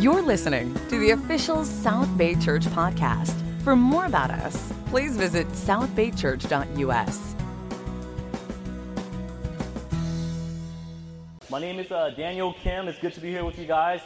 You're listening to the official South Bay Church podcast. For more about us, please visit southbaychurch.us. My name is uh, Daniel Kim. It's good to be here with you guys.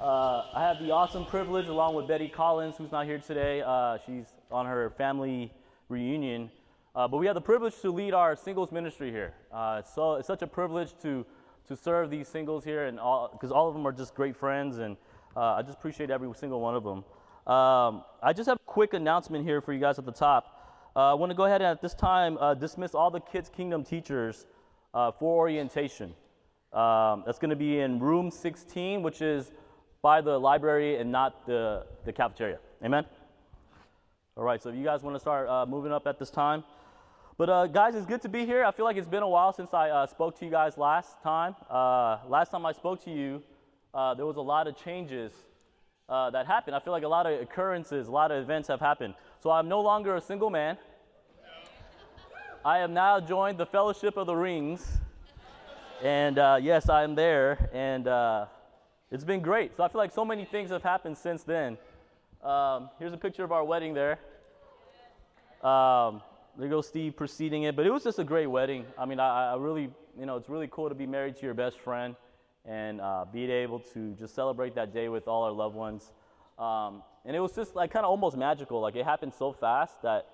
Uh, I have the awesome privilege, along with Betty Collins, who's not here today. Uh, she's on her family reunion. Uh, but we have the privilege to lead our singles ministry here. Uh, so it's such a privilege to to serve these singles here, and all because all of them are just great friends, and uh, I just appreciate every single one of them. Um, I just have a quick announcement here for you guys at the top. Uh, I want to go ahead and at this time uh, dismiss all the Kids Kingdom teachers uh, for orientation. Um, that's going to be in room 16, which is by the library and not the, the cafeteria. Amen? All right, so if you guys want to start uh, moving up at this time. But uh, guys, it's good to be here. I feel like it's been a while since I uh, spoke to you guys last time. Uh, last time I spoke to you, uh, there was a lot of changes uh, that happened. I feel like a lot of occurrences, a lot of events have happened. So I'm no longer a single man. I have now joined the Fellowship of the Rings. And uh, yes, I am there. And it's been great. So I feel like so many things have happened since then. Um, here's a picture of our wedding there. Um, there goes Steve preceding it. But it was just a great wedding. I mean, I, I really, you know, it's really cool to be married to your best friend and uh, be able to just celebrate that day with all our loved ones. Um, and it was just like kind of almost magical. Like it happened so fast that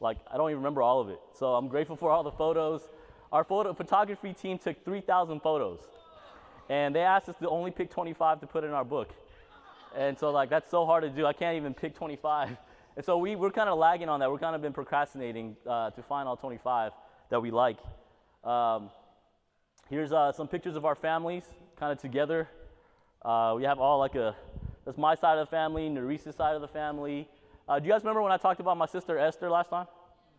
like I don't even remember all of it. So I'm grateful for all the photos. Our photo photography team took 3,000 photos, and they asked us to only pick 25 to put in our book. And so like that's so hard to do. I can't even pick 25. And so we, we're kind of lagging on that. We're kind of been procrastinating uh, to find all 25 that we like. Um, here's uh, some pictures of our families kind of together. Uh, we have all like a, that's my side of the family, Nerice's side of the family. Uh, do you guys remember when I talked about my sister Esther last time?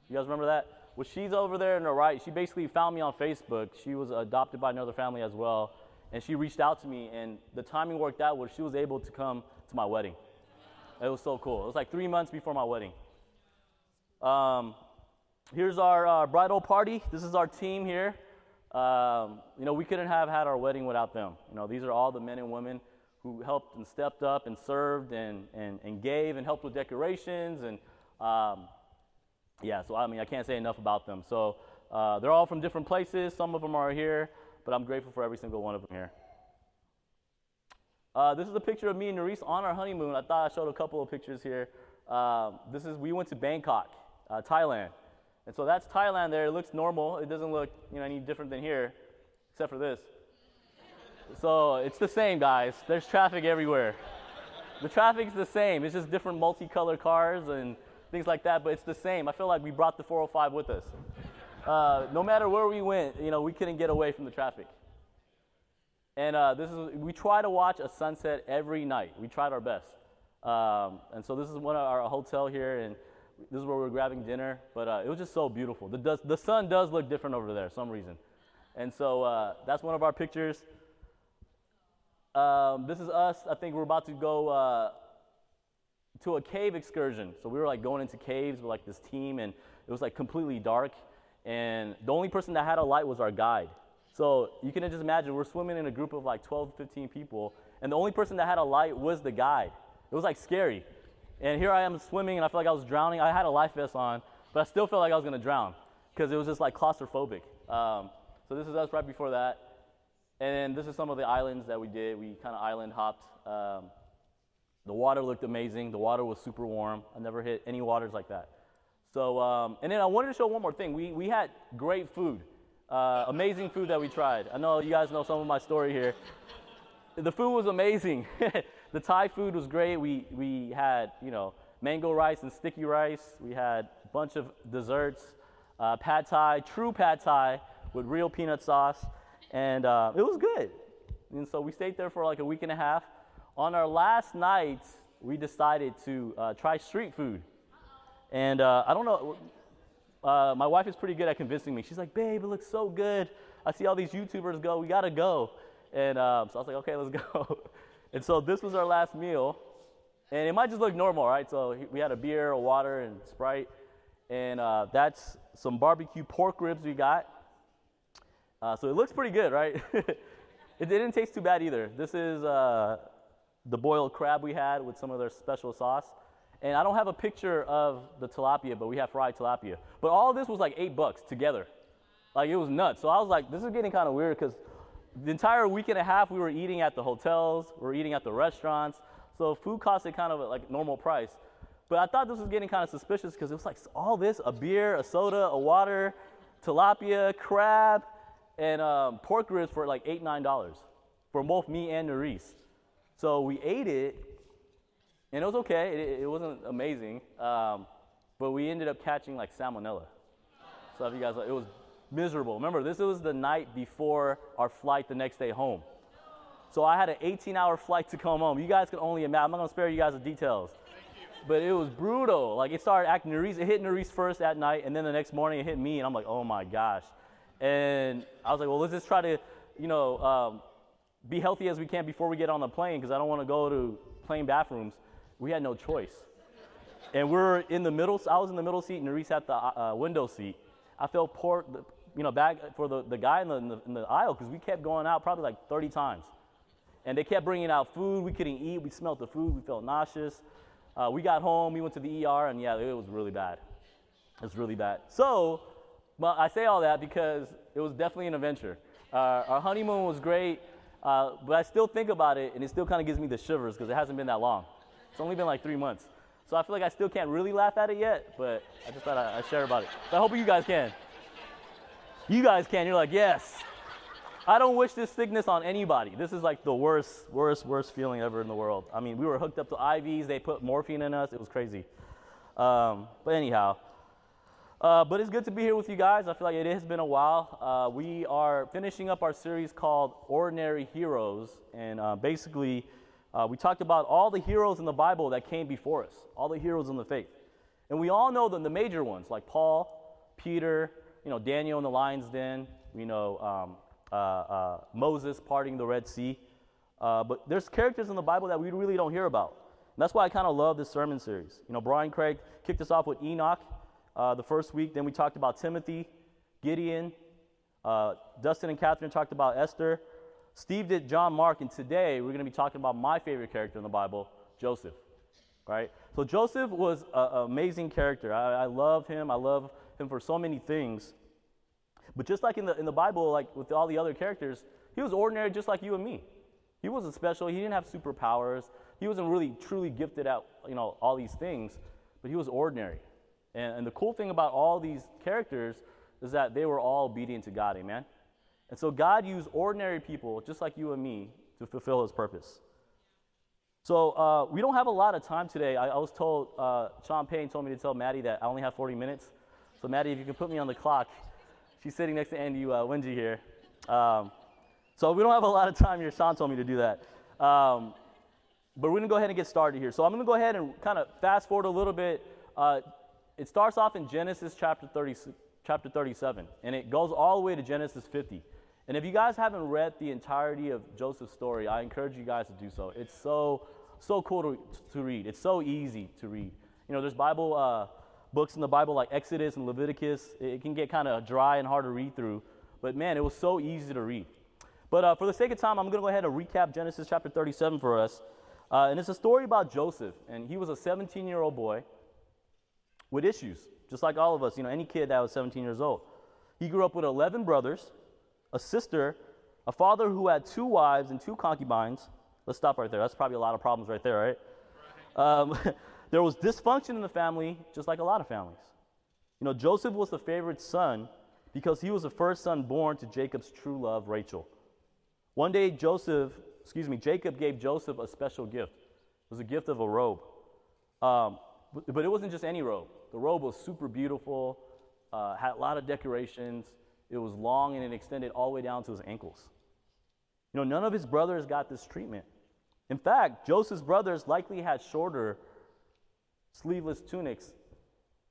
You guys remember that? Well, she's over there in the right. She basically found me on Facebook. She was adopted by another family as well. And she reached out to me, and the timing worked out where she was able to come to my wedding. It was so cool. It was like three months before my wedding. Um, here's our uh, bridal party. This is our team here. Um, you know, we couldn't have had our wedding without them. You know, these are all the men and women who helped and stepped up and served and, and, and gave and helped with decorations. And um, yeah, so I mean, I can't say enough about them. So uh, they're all from different places. Some of them are here, but I'm grateful for every single one of them here. Uh, this is a picture of me and Nerice on our honeymoon. I thought I showed a couple of pictures here. Um, this is we went to Bangkok, uh, Thailand, and so that's Thailand. There, it looks normal. It doesn't look you know any different than here, except for this. So it's the same, guys. There's traffic everywhere. The traffic's the same. It's just different multicolored cars and things like that, but it's the same. I feel like we brought the 405 with us. Uh, no matter where we went, you know, we couldn't get away from the traffic. And uh, this is we try to watch a sunset every night. We tried our best. Um, and so this is one of our hotel here, and this is where we're grabbing dinner. But uh, it was just so beautiful. The, does, the sun does look different over there, some reason. And so uh, that's one of our pictures. Um, this is us. I think we're about to go uh, to a cave excursion. So we were like going into caves with like this team, and it was like completely dark. And the only person that had a light was our guide. So you can just imagine we're swimming in a group of like 12, 15 people, and the only person that had a light was the guide. It was like scary. And here I am swimming, and I felt like I was drowning. I had a life vest on, but I still felt like I was gonna drown because it was just like claustrophobic. Um, so this is us right before that. And this is some of the islands that we did. We kind of island hopped. Um, the water looked amazing. The water was super warm. I never hit any waters like that. So, um, and then I wanted to show one more thing. We, we had great food. Uh, amazing food that we tried. I know you guys know some of my story here. The food was amazing. the Thai food was great. We, we had, you know, mango rice and sticky rice. We had a bunch of desserts, uh, pad thai, true pad thai with real peanut sauce. And uh, it was good. And so we stayed there for like a week and a half. On our last night, we decided to uh, try street food. And uh, I don't know, uh, my wife is pretty good at convincing me. She's like, babe, it looks so good. I see all these YouTubers go. We got to go. And um, so I was like, okay, let's go. and so this was our last meal. And it might just look normal, right? So we had a beer, a water, and Sprite. And uh, that's some barbecue pork ribs we got. Uh, so it looks pretty good, right? it didn't taste too bad either. This is, uh, the boiled crab we had with some of their special sauce. And I don't have a picture of the tilapia, but we have fried tilapia. But all this was like eight bucks together. Like it was nuts. So I was like, this is getting kind of weird because the entire week and a half we were eating at the hotels, we were eating at the restaurants. So food costed kind of like normal price. But I thought this was getting kind of suspicious because it was like all this a beer, a soda, a water, tilapia, crab, and um, pork ribs for like eight, nine dollars for both me and Nerys. So we ate it, and it was okay. It, it wasn't amazing, um, but we ended up catching like salmonella. So if you guys, it was miserable. Remember, this was the night before our flight the next day home. So I had an 18-hour flight to come home. You guys can only imagine. I'm not gonna spare you guys the details but it was brutal. Like it started acting Nerys. It hit Nerys first at night, and then the next morning it hit me, and I'm like, oh my gosh. And I was like, well, let's just try to, you know, um, be healthy as we can before we get on the plane because I don't want to go to plane bathrooms. We had no choice. And we're in the middle. I was in the middle seat, and Nerys at the uh, window seat. I felt poor, you know, back for the, the guy in the, in the, in the aisle because we kept going out probably like 30 times. And they kept bringing out food. We couldn't eat. We smelled the food. We felt nauseous. Uh, we got home, we went to the ER, and yeah, it was really bad. It was really bad. So, but I say all that because it was definitely an adventure. Uh, our honeymoon was great, uh, but I still think about it, and it still kind of gives me the shivers because it hasn't been that long. It's only been like three months. So I feel like I still can't really laugh at it yet, but I just thought I'd share about it. But I hope you guys can. You guys can. You're like, yes. I don't wish this sickness on anybody. This is like the worst, worst, worst feeling ever in the world. I mean, we were hooked up to IVs. They put morphine in us. It was crazy. Um, but anyhow, uh, but it's good to be here with you guys. I feel like it has been a while. Uh, we are finishing up our series called Ordinary Heroes. And uh, basically, uh, we talked about all the heroes in the Bible that came before us, all the heroes in the faith. And we all know them, the major ones, like Paul, Peter, you know, Daniel in the lion's den, you know, um, uh, uh, Moses parting the Red Sea. Uh, but there's characters in the Bible that we really don't hear about. And that's why I kind of love this sermon series. You know, Brian Craig kicked us off with Enoch the first week. Then we talked about Timothy, Gideon. Dustin and Catherine talked about Esther. Steve did John Mark, and today we're going to be talking about my favorite character in the Bible, Joseph. Right? So Joseph was an amazing character. I, I love him. I love him for so many things. But just like in the, in the Bible, like with all the other characters, he was ordinary just like you and me. He wasn't special. He didn't have superpowers. He wasn't really truly gifted at you know all these things, but he was ordinary. And, and the cool thing about all these characters is that they were all obedient to God. Amen. And so God used ordinary people just like you and me to fulfill His purpose. So uh, we don't have a lot of time today. I, I was told uh, Sean Payne told me to tell Maddie that I only have 40 minutes. So Maddie, if you can put me on the clock, She's sitting next to Andy uh, Wenji here. Um, so we don't have a lot of time here. Sean told me to do that. Um, but we're going to go ahead and get started here. So I'm going to go ahead and kind of fast forward a little bit. Uh, it starts off in Genesis chapter, 30, chapter 37, and it goes all the way to Genesis 50. And if you guys haven't read the entirety of Joseph's story, I encourage you guys to do so. It's so, so cool to, to read. It's so easy to read. You know, there's Bible uh, books in the Bible like Exodus and Leviticus, it can get kind of dry and hard to read through. But man, it was so easy to read. But uh, for the sake of time, I'm going to go ahead and recap Genesis chapter 37 for us. Uh, and it's a story about Joseph. And he was a 17 year old boy with issues, just like all of us, you know, any kid that was 17 years old. He grew up with 11 brothers, a sister, a father who had two wives and two concubines. Let's stop right there. That's probably a lot of problems right there, right? right. Um, There was dysfunction in the family, just like a lot of families. You know, Joseph was the favorite son because he was the first son born to Jacob's true love, Rachel. One day, Joseph, excuse me, Jacob gave Joseph a special gift. It was a gift of a robe. Um, but, but, it wasn't just any robe. The robe was super beautiful, uh, had a lot of decorations. It was long and it extended all the way down to his ankles. You know, none of his brothers got this treatment. In fact, Joseph's brothers likely had shorter sleeveless tunics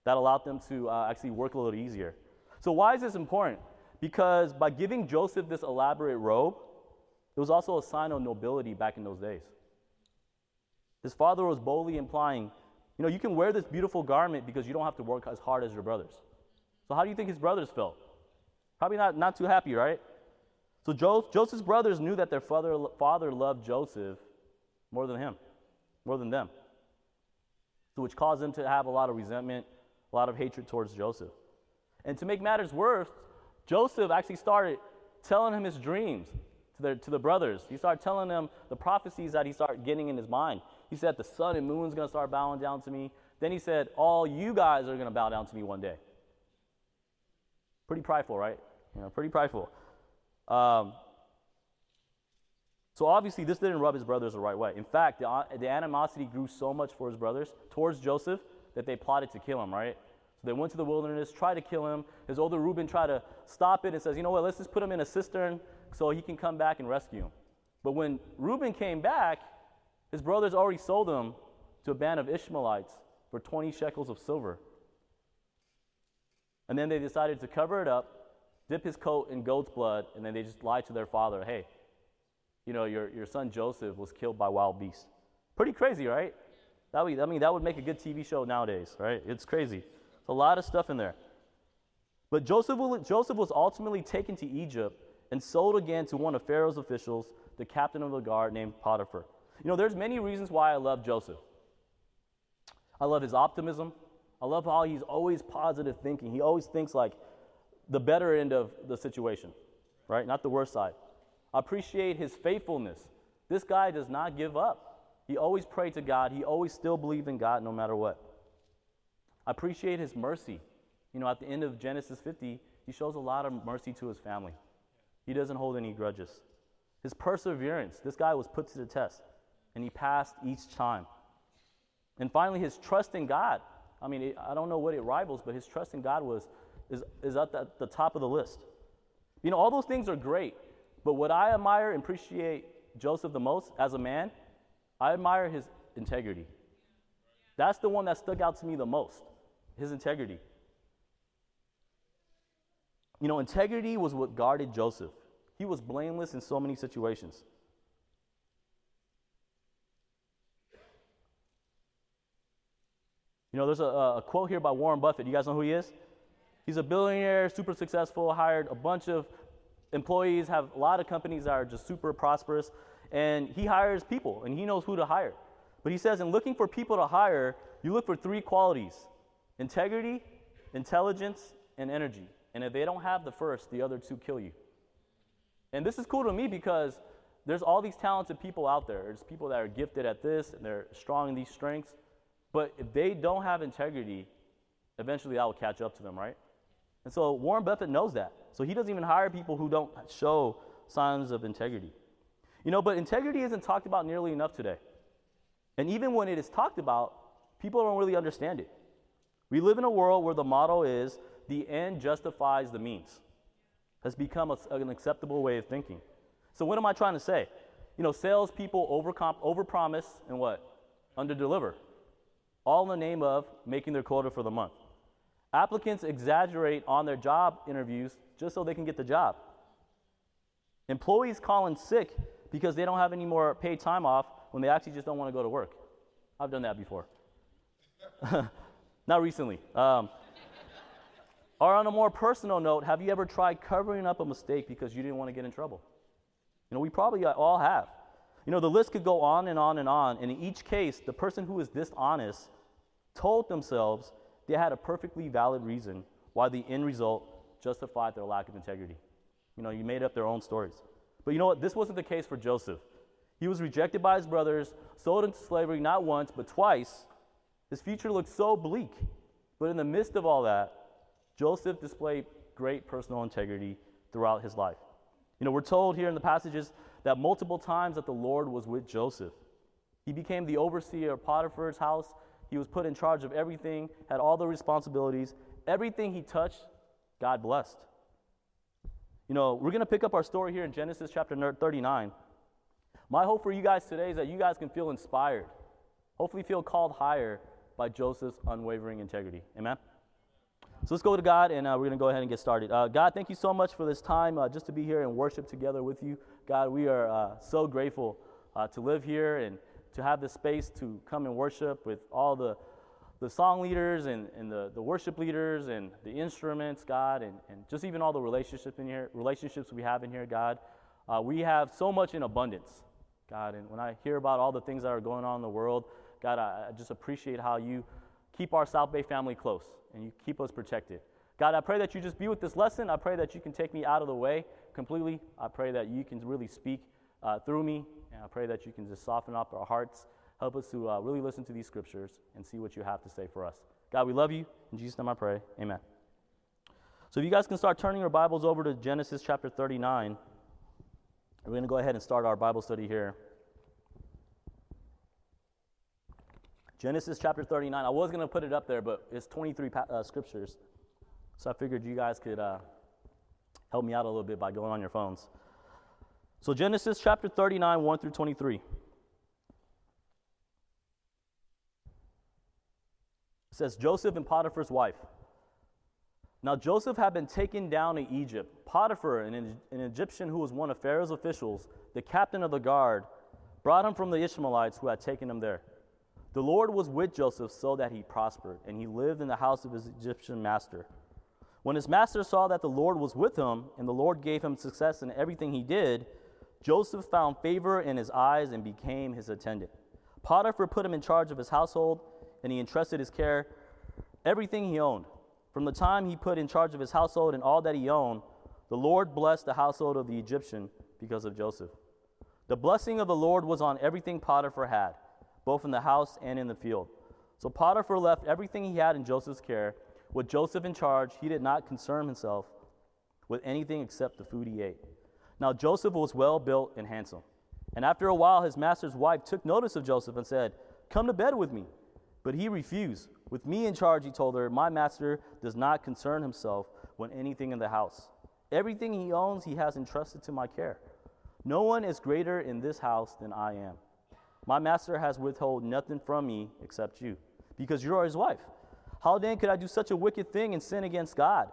that allowed them to uh, actually work a little easier. So, why is this important? Because by giving Joseph this elaborate robe, it was also a sign of nobility back in those days. His father was boldly implying, you know, you can wear this beautiful garment because you don't have to work as hard as your brothers. So, how do you think his brothers felt? Probably not, not too happy, right? So, jo- Joseph's brothers knew that their father, father loved Joseph more than him, more than them. Which caused them to have a lot of resentment, a lot of hatred towards Joseph. And to make matters worse, Joseph actually started telling him his dreams to the, to the brothers. He started telling them the prophecies that he started getting in his mind. He said, The sun and moon's to start bowing down to me. Then he said, All you guys are to bow down to me one day. Pretty prideful, right? You know, pretty prideful. Um, so obviously, this didn't rub his brothers the right way. In fact, the, uh, the animosity grew so much for his brothers towards Joseph that they plotted to kill him, right? So they went to the wilderness, tried to kill him. His older Reuben tried to stop it and says, you know what, let's just put him in a cistern so he can come back and rescue him. But when Reuben came back, his brothers already sold him to a band of Ishmaelites for 20 shekels of silver. And then they decided to cover it up, dip his coat in goat's blood, and then they just lied to their father hey, you know, your, your son Joseph was killed by wild beasts. Pretty crazy, right? That would, I mean, that would make a good TV show nowadays, right? It's crazy. It's a lot of stuff in there. But Joseph, Joseph was ultimately taken to Egypt and sold again to one of Pharaoh's officials, the captain of the guard named Potiphar. You know, there's many reasons why I love Joseph. I love his optimism. I love how he's always positive thinking. He always thinks like the better end of the situation, right? Not the worst side. Appreciate his faithfulness. This guy does not give up. He always prayed to God. He always still believed in God no matter what. I appreciate his mercy. You know, at the end of Genesis 50, he shows a lot of mercy to his family. He doesn't hold any grudges. His perseverance, this guy was put to the test, and he passed each time. And finally, his trust in God. I mean, I don't know what it rivals, but his trust in God was, is, is at the, the top of the list. You know, all those things are great, but what I admire and appreciate Joseph the most as a man, I admire his integrity. That's the one that stuck out to me the most his integrity. You know, integrity was what guarded Joseph. He was blameless in so many situations. You know, there's a, a, quote here by Warren Buffett. You guys know who he is? He's a billionaire, super successful, hired a bunch of employees, have a lot of companies that are just super prosperous, and he hires people and he knows who to hire. But he says, in looking for people to hire, you look for three qualities integrity, intelligence, and energy. And if they don't have the first, the other two kill you. And this is cool to me because there's all these talented people out there. There's people that are gifted at this and they're strong in these strengths. But if they don't have integrity, eventually I will catch up to them, right? And so Warren Buffett knows that. So he doesn't even hire people who don't show signs of integrity. You know, but integrity isn't talked about nearly enough today. And even when it is talked about, people don't really understand it. We live in a world where the motto is the end justifies the means. Has become a, an acceptable way of thinking. So what am I trying to say? You know, salespeople overcomp, overpromise and what? Underdeliver. All in the name of making their quota for the month. Applicants exaggerate on their job interviews just so they can get the job. Employees call in sick because they don't have any more paid time off when they actually just don't want to go to work. I've done that before. Not recently. Um, or on a more personal note, have you ever tried covering up a mistake because you didn't want to get in trouble? You know, we probably all have. You know, the list could go on and on and on. And in each case, the person who is dishonest told themselves they had a perfectly valid reason why the end result justified their lack of integrity. You know, you made up their own stories. But you know what? This wasn't the case for Joseph. He was rejected by his brothers, sold into slavery not once, but twice, his future looked so bleak. But in the midst of all that, Joseph displayed great personal integrity throughout his life. You know, we're told here in the passages that multiple times that the Lord was with Joseph. He became the overseer of Potiphar's house. He was put in charge of everything, had all the responsibilities. Everything he touched, God blessed. You know, we're going to pick up our story here in Genesis chapter 39. My hope for you guys today is that you guys can feel inspired, hopefully, feel called higher by Joseph's unwavering integrity. Amen? So let's go to God and uh, we're going to go ahead and get started. Uh, God, thank you so much for this time uh, just to be here and worship together with you. God, we are uh, so grateful uh, to live here and to have the space to come and worship with all the, the song leaders and, and the, the worship leaders and the instruments, God, and, and just even all the relationships in here, relationships we have in here, God. Uh, we have so much in abundance. God. And when I hear about all the things that are going on in the world, God, I, I just appreciate how you keep our South Bay family close and you keep us protected. God, I pray that you just be with this lesson. I pray that you can take me out of the way completely. I pray that you can really speak uh, through me. And I pray that you can just soften up our hearts. Help us to uh, really listen to these scriptures and see what you have to say for us. God, we love you. In Jesus' name I pray. Amen. So if you guys can start turning your Bibles over to Genesis chapter 39, we're going to go ahead and start our Bible study here. Genesis chapter 39. I was going to put it up there, but it's 23 uh, scriptures. So I figured you guys could uh, help me out a little bit by going on your phones. So, Genesis chapter 39, 1 through 23. Says Joseph and Potiphar's wife. Now, Joseph had been taken down to Egypt. Potiphar, an, an Egyptian who was one of Pharaoh's officials, the captain of the guard, brought him from the Ishmaelites who had taken him there. The Lord was with Joseph so that he prospered, and he lived in the house of his Egyptian master. When his master saw that the Lord was with him, and the Lord gave him success in everything he did, Joseph found favor in his eyes and became his attendant. Potiphar put him in charge of his household, and he entrusted his care everything he owned. From the time he put in charge of his household and all that he owned, the Lord blessed the household of the Egyptian because of Joseph. The blessing of the Lord was on everything Potiphar had, both in the house and in the field. So Potiphar left everything he had in Joseph's care with Joseph in charge, he did not concern himself with anything except the food he ate. Now, Joseph was well built and handsome. And after a while, his master's wife took notice of Joseph and said, Come to bed with me. But he refused. With me in charge, he told her, My master does not concern himself with anything in the house. Everything he owns, he has entrusted to my care. No one is greater in this house than I am. My master has withheld nothing from me except you, because you are his wife. How then could I do such a wicked thing and sin against God?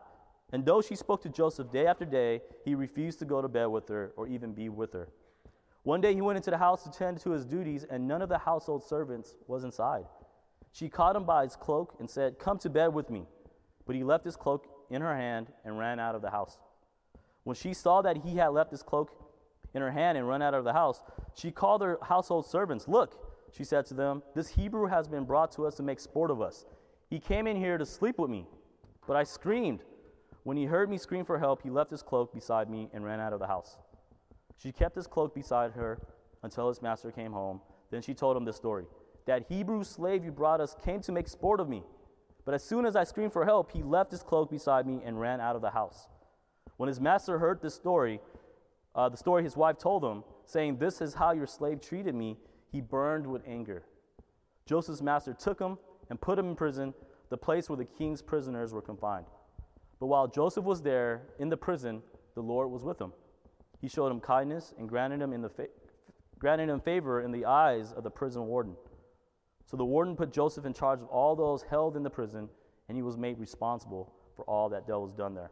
And though she spoke to Joseph day after day, he refused to go to bed with her or even be with her. One day he went into the house to tend to his duties, and none of the household servants was inside. She caught him by his cloak and said, Come to bed with me. But he left his cloak in her hand and ran out of the house. When she saw that he had left his cloak in her hand and run out of the house, she called her household servants. Look, she said to them, This Hebrew has been brought to us to make sport of us. He came in here to sleep with me, but I screamed. When he heard me scream for help, he left his cloak beside me and ran out of the house. She kept his cloak beside her until his master came home. Then she told him the story. That Hebrew slave you brought us came to make sport of me. But as soon as I screamed for help, he left his cloak beside me and ran out of the house. When his master heard this story, uh, the story his wife told him, saying, This is how your slave treated me, he burned with anger. Joseph's master took him and put him in prison, the place where the king's prisoners were confined. But while Joseph was there in the prison, the Lord was with him. He showed him kindness and granted him, in the fa- granted him favor in the eyes of the prison warden. So the warden put Joseph in charge of all those held in the prison, and he was made responsible for all that was done there.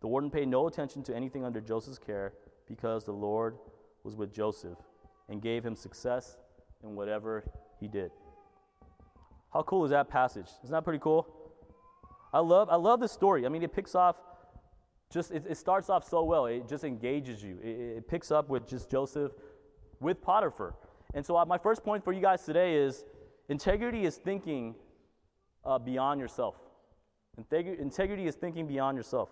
The warden paid no attention to anything under Joseph's care because the Lord was with Joseph and gave him success in whatever he did. How cool is that passage? Isn't that pretty cool? I love, I love this story. I mean, it picks off just, it, it starts off so well. It just engages you. It, it, picks up with just Joseph with Potiphar. And so, uh, my first point for you guys today is integrity is thinking uh, beyond yourself. Integ- integrity is thinking beyond yourself.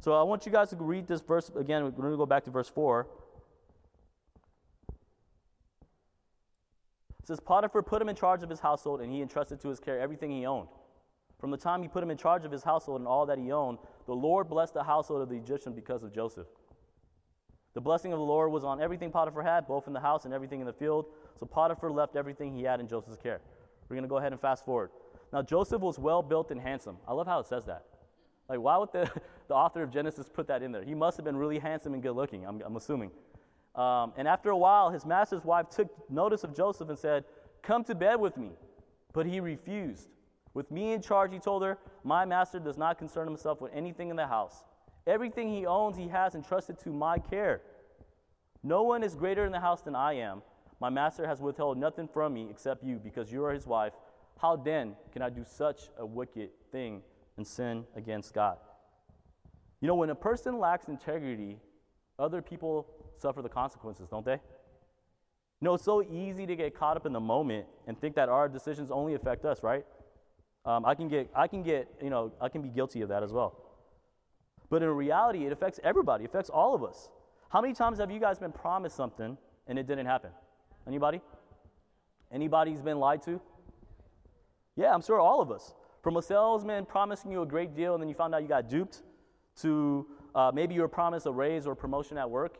So, I want you guys to read this verse again. We're going to go back to verse 4. It says, Potiphar put him in charge of his household, and he entrusted to his care everything he owned. From the time he put him in charge of his household and all that he owned, the Lord blessed the household of the Egyptian because of Joseph. The blessing of the Lord was on everything Potiphar had, both in the house and everything in the field. So Potiphar left everything he had in Joseph's care. We're going to go ahead and fast forward. Now, Joseph was well built and handsome. I love how it says that. Like, why would the, the author of Genesis put that in there? He must have been really handsome and good looking, I'm, I'm assuming. Um, and after a while, his master's wife took notice of Joseph and said, Come to bed with me. But he refused. With me in charge, he told her, My master does not concern himself with anything in the house. Everything he owns, he has entrusted to my care. No one is greater in the house than I am. My master has withheld nothing from me except you, because you are his wife. How then can I do such a wicked thing and sin against God? You know, when a person lacks integrity, other people suffer the consequences, don't they? You know, it's so easy to get caught up in the moment and think that our decisions only affect us, right? Um, I can get, I can get, you know, I can be guilty of that as well. But in reality, it affects everybody. It affects all of us. How many times have you guys been promised something and it didn't happen? Anybody? Anybody's been lied to? Yeah, I'm sure all of us. From a salesman promising you a great deal and then you found out you got duped, to uh, maybe you were promised a raise or promotion at work,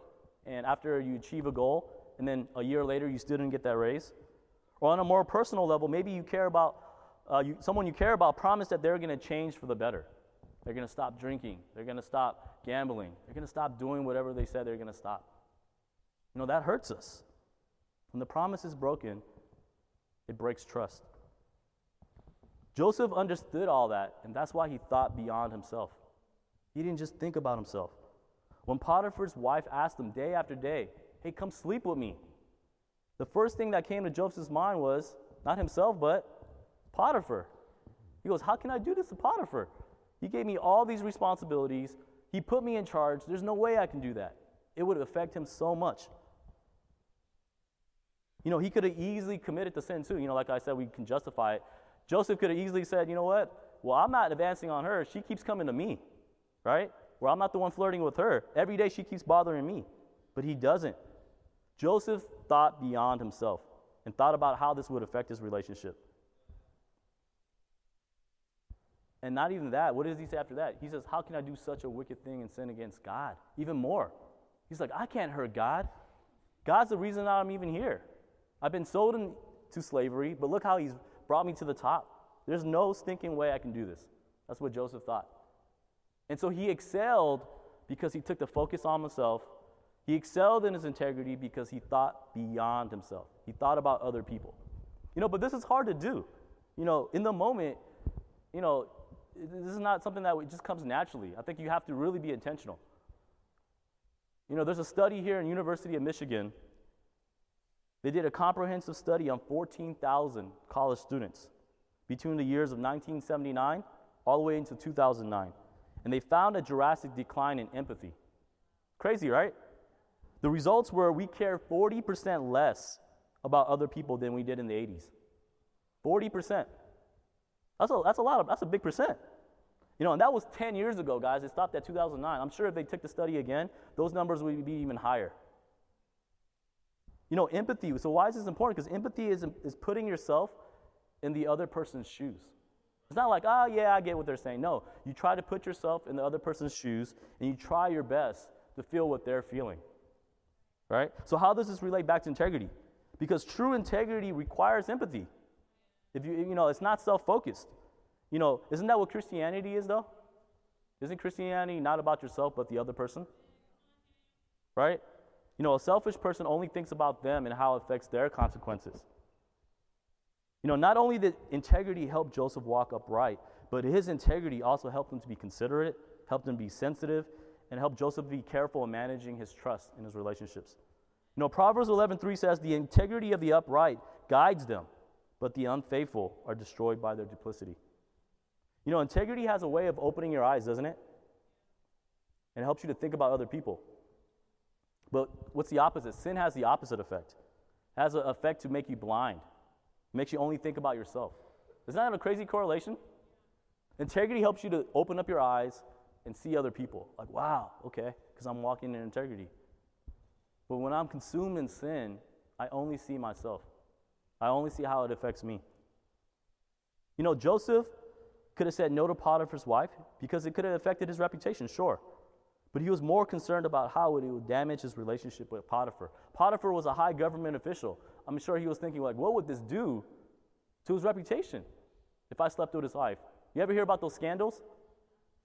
and after you achieve a goal, and then a year later you still didn't get that raise. Or on a more personal level, maybe you care about uh, you, someone you care about promised that they're going to change for the better. They're going to stop drinking. They're going to stop gambling. They're going to stop doing whatever they said they're going to stop. You know, that hurts us. When the promise is broken, it breaks trust. Joseph understood all that, and that's why he thought beyond himself. He didn't just think about himself. When Potiphar's wife asked him day after day, Hey, come sleep with me, the first thing that came to Joseph's mind was not himself, but Potiphar. He goes, How can I do this to Potiphar? He gave me all these responsibilities. He put me in charge. There's no way I can do that. It would affect him so much. You know, he could have easily committed to sin too. You know, like I said, we can justify it. Joseph could have easily said, you know what? Well, I'm not advancing on her. She keeps coming to me, right? Where I'm not the one flirting with her. Every day she keeps bothering me. But he doesn't. Joseph thought beyond himself and thought about how this would affect his relationship. And not even that. What does he say after that? He says, How can I do such a wicked thing and sin against God? Even more. He's like, I can't hurt God. God's the reason I'm even here. I've been sold into slavery, but look how he's brought me to the top. There's no stinking way I can do this. That's what Joseph thought. And so he excelled because he took the focus on himself. He excelled in his integrity because he thought beyond himself. He thought about other people. You know, but this is hard to do. You know, in the moment, you know, this is not something that just comes naturally. I think you have to really be intentional. You know, there's a study here in University of Michigan. They did a comprehensive study on 14,000 college students between the years of 1979 all the way into 2009. And they found a drastic decline in empathy. Crazy, right? The results were we care 40% less about other people than we did in the 80s. 40%. That's a, that's a lot of, that's a big percent. You know, and that was 10 years ago, guys. It stopped at 2009. I'm sure if they took the study again, those numbers would be even higher. You know, empathy. So, why is this important? Because empathy is, is putting yourself in the other person's shoes. It's not like, oh, yeah, I get what they're saying. No, you try to put yourself in the other person's shoes and you try your best to feel what they're feeling. Right? So, how does this relate back to integrity? Because true integrity requires empathy. If you, you know, it's not self focused. You know, isn't that what Christianity is, though? Isn't Christianity not about yourself, but the other person? Right? You know, a selfish person only thinks about them and how it affects their consequences. You know, not only did integrity help Joseph walk upright, but his integrity also helped him to be considerate, helped him be sensitive, and helped Joseph be careful in managing his trust in his relationships. You know, Proverbs 11:3 says, "The integrity of the upright guides them, but the unfaithful are destroyed by their duplicity. You know, integrity has a way of opening your eyes, doesn't it? And it helps you to think about other people. But what's the opposite? Sin has the opposite effect. It has an effect to make you blind. It makes you only think about yourself. Isn't that a crazy correlation? Integrity helps you to open up your eyes and see other people. Like, wow, okay, because I'm walking in integrity. But when I'm consumed in sin, I only see myself. I only see how it affects me. You know, Joseph could have said no to Potiphar's wife because it could have affected his reputation, sure. But he was more concerned about how it would damage his relationship with Potiphar. Potiphar was a high government official. I'm sure he was thinking, like, what would this do to his reputation if I slept with his wife? You ever hear about those scandals?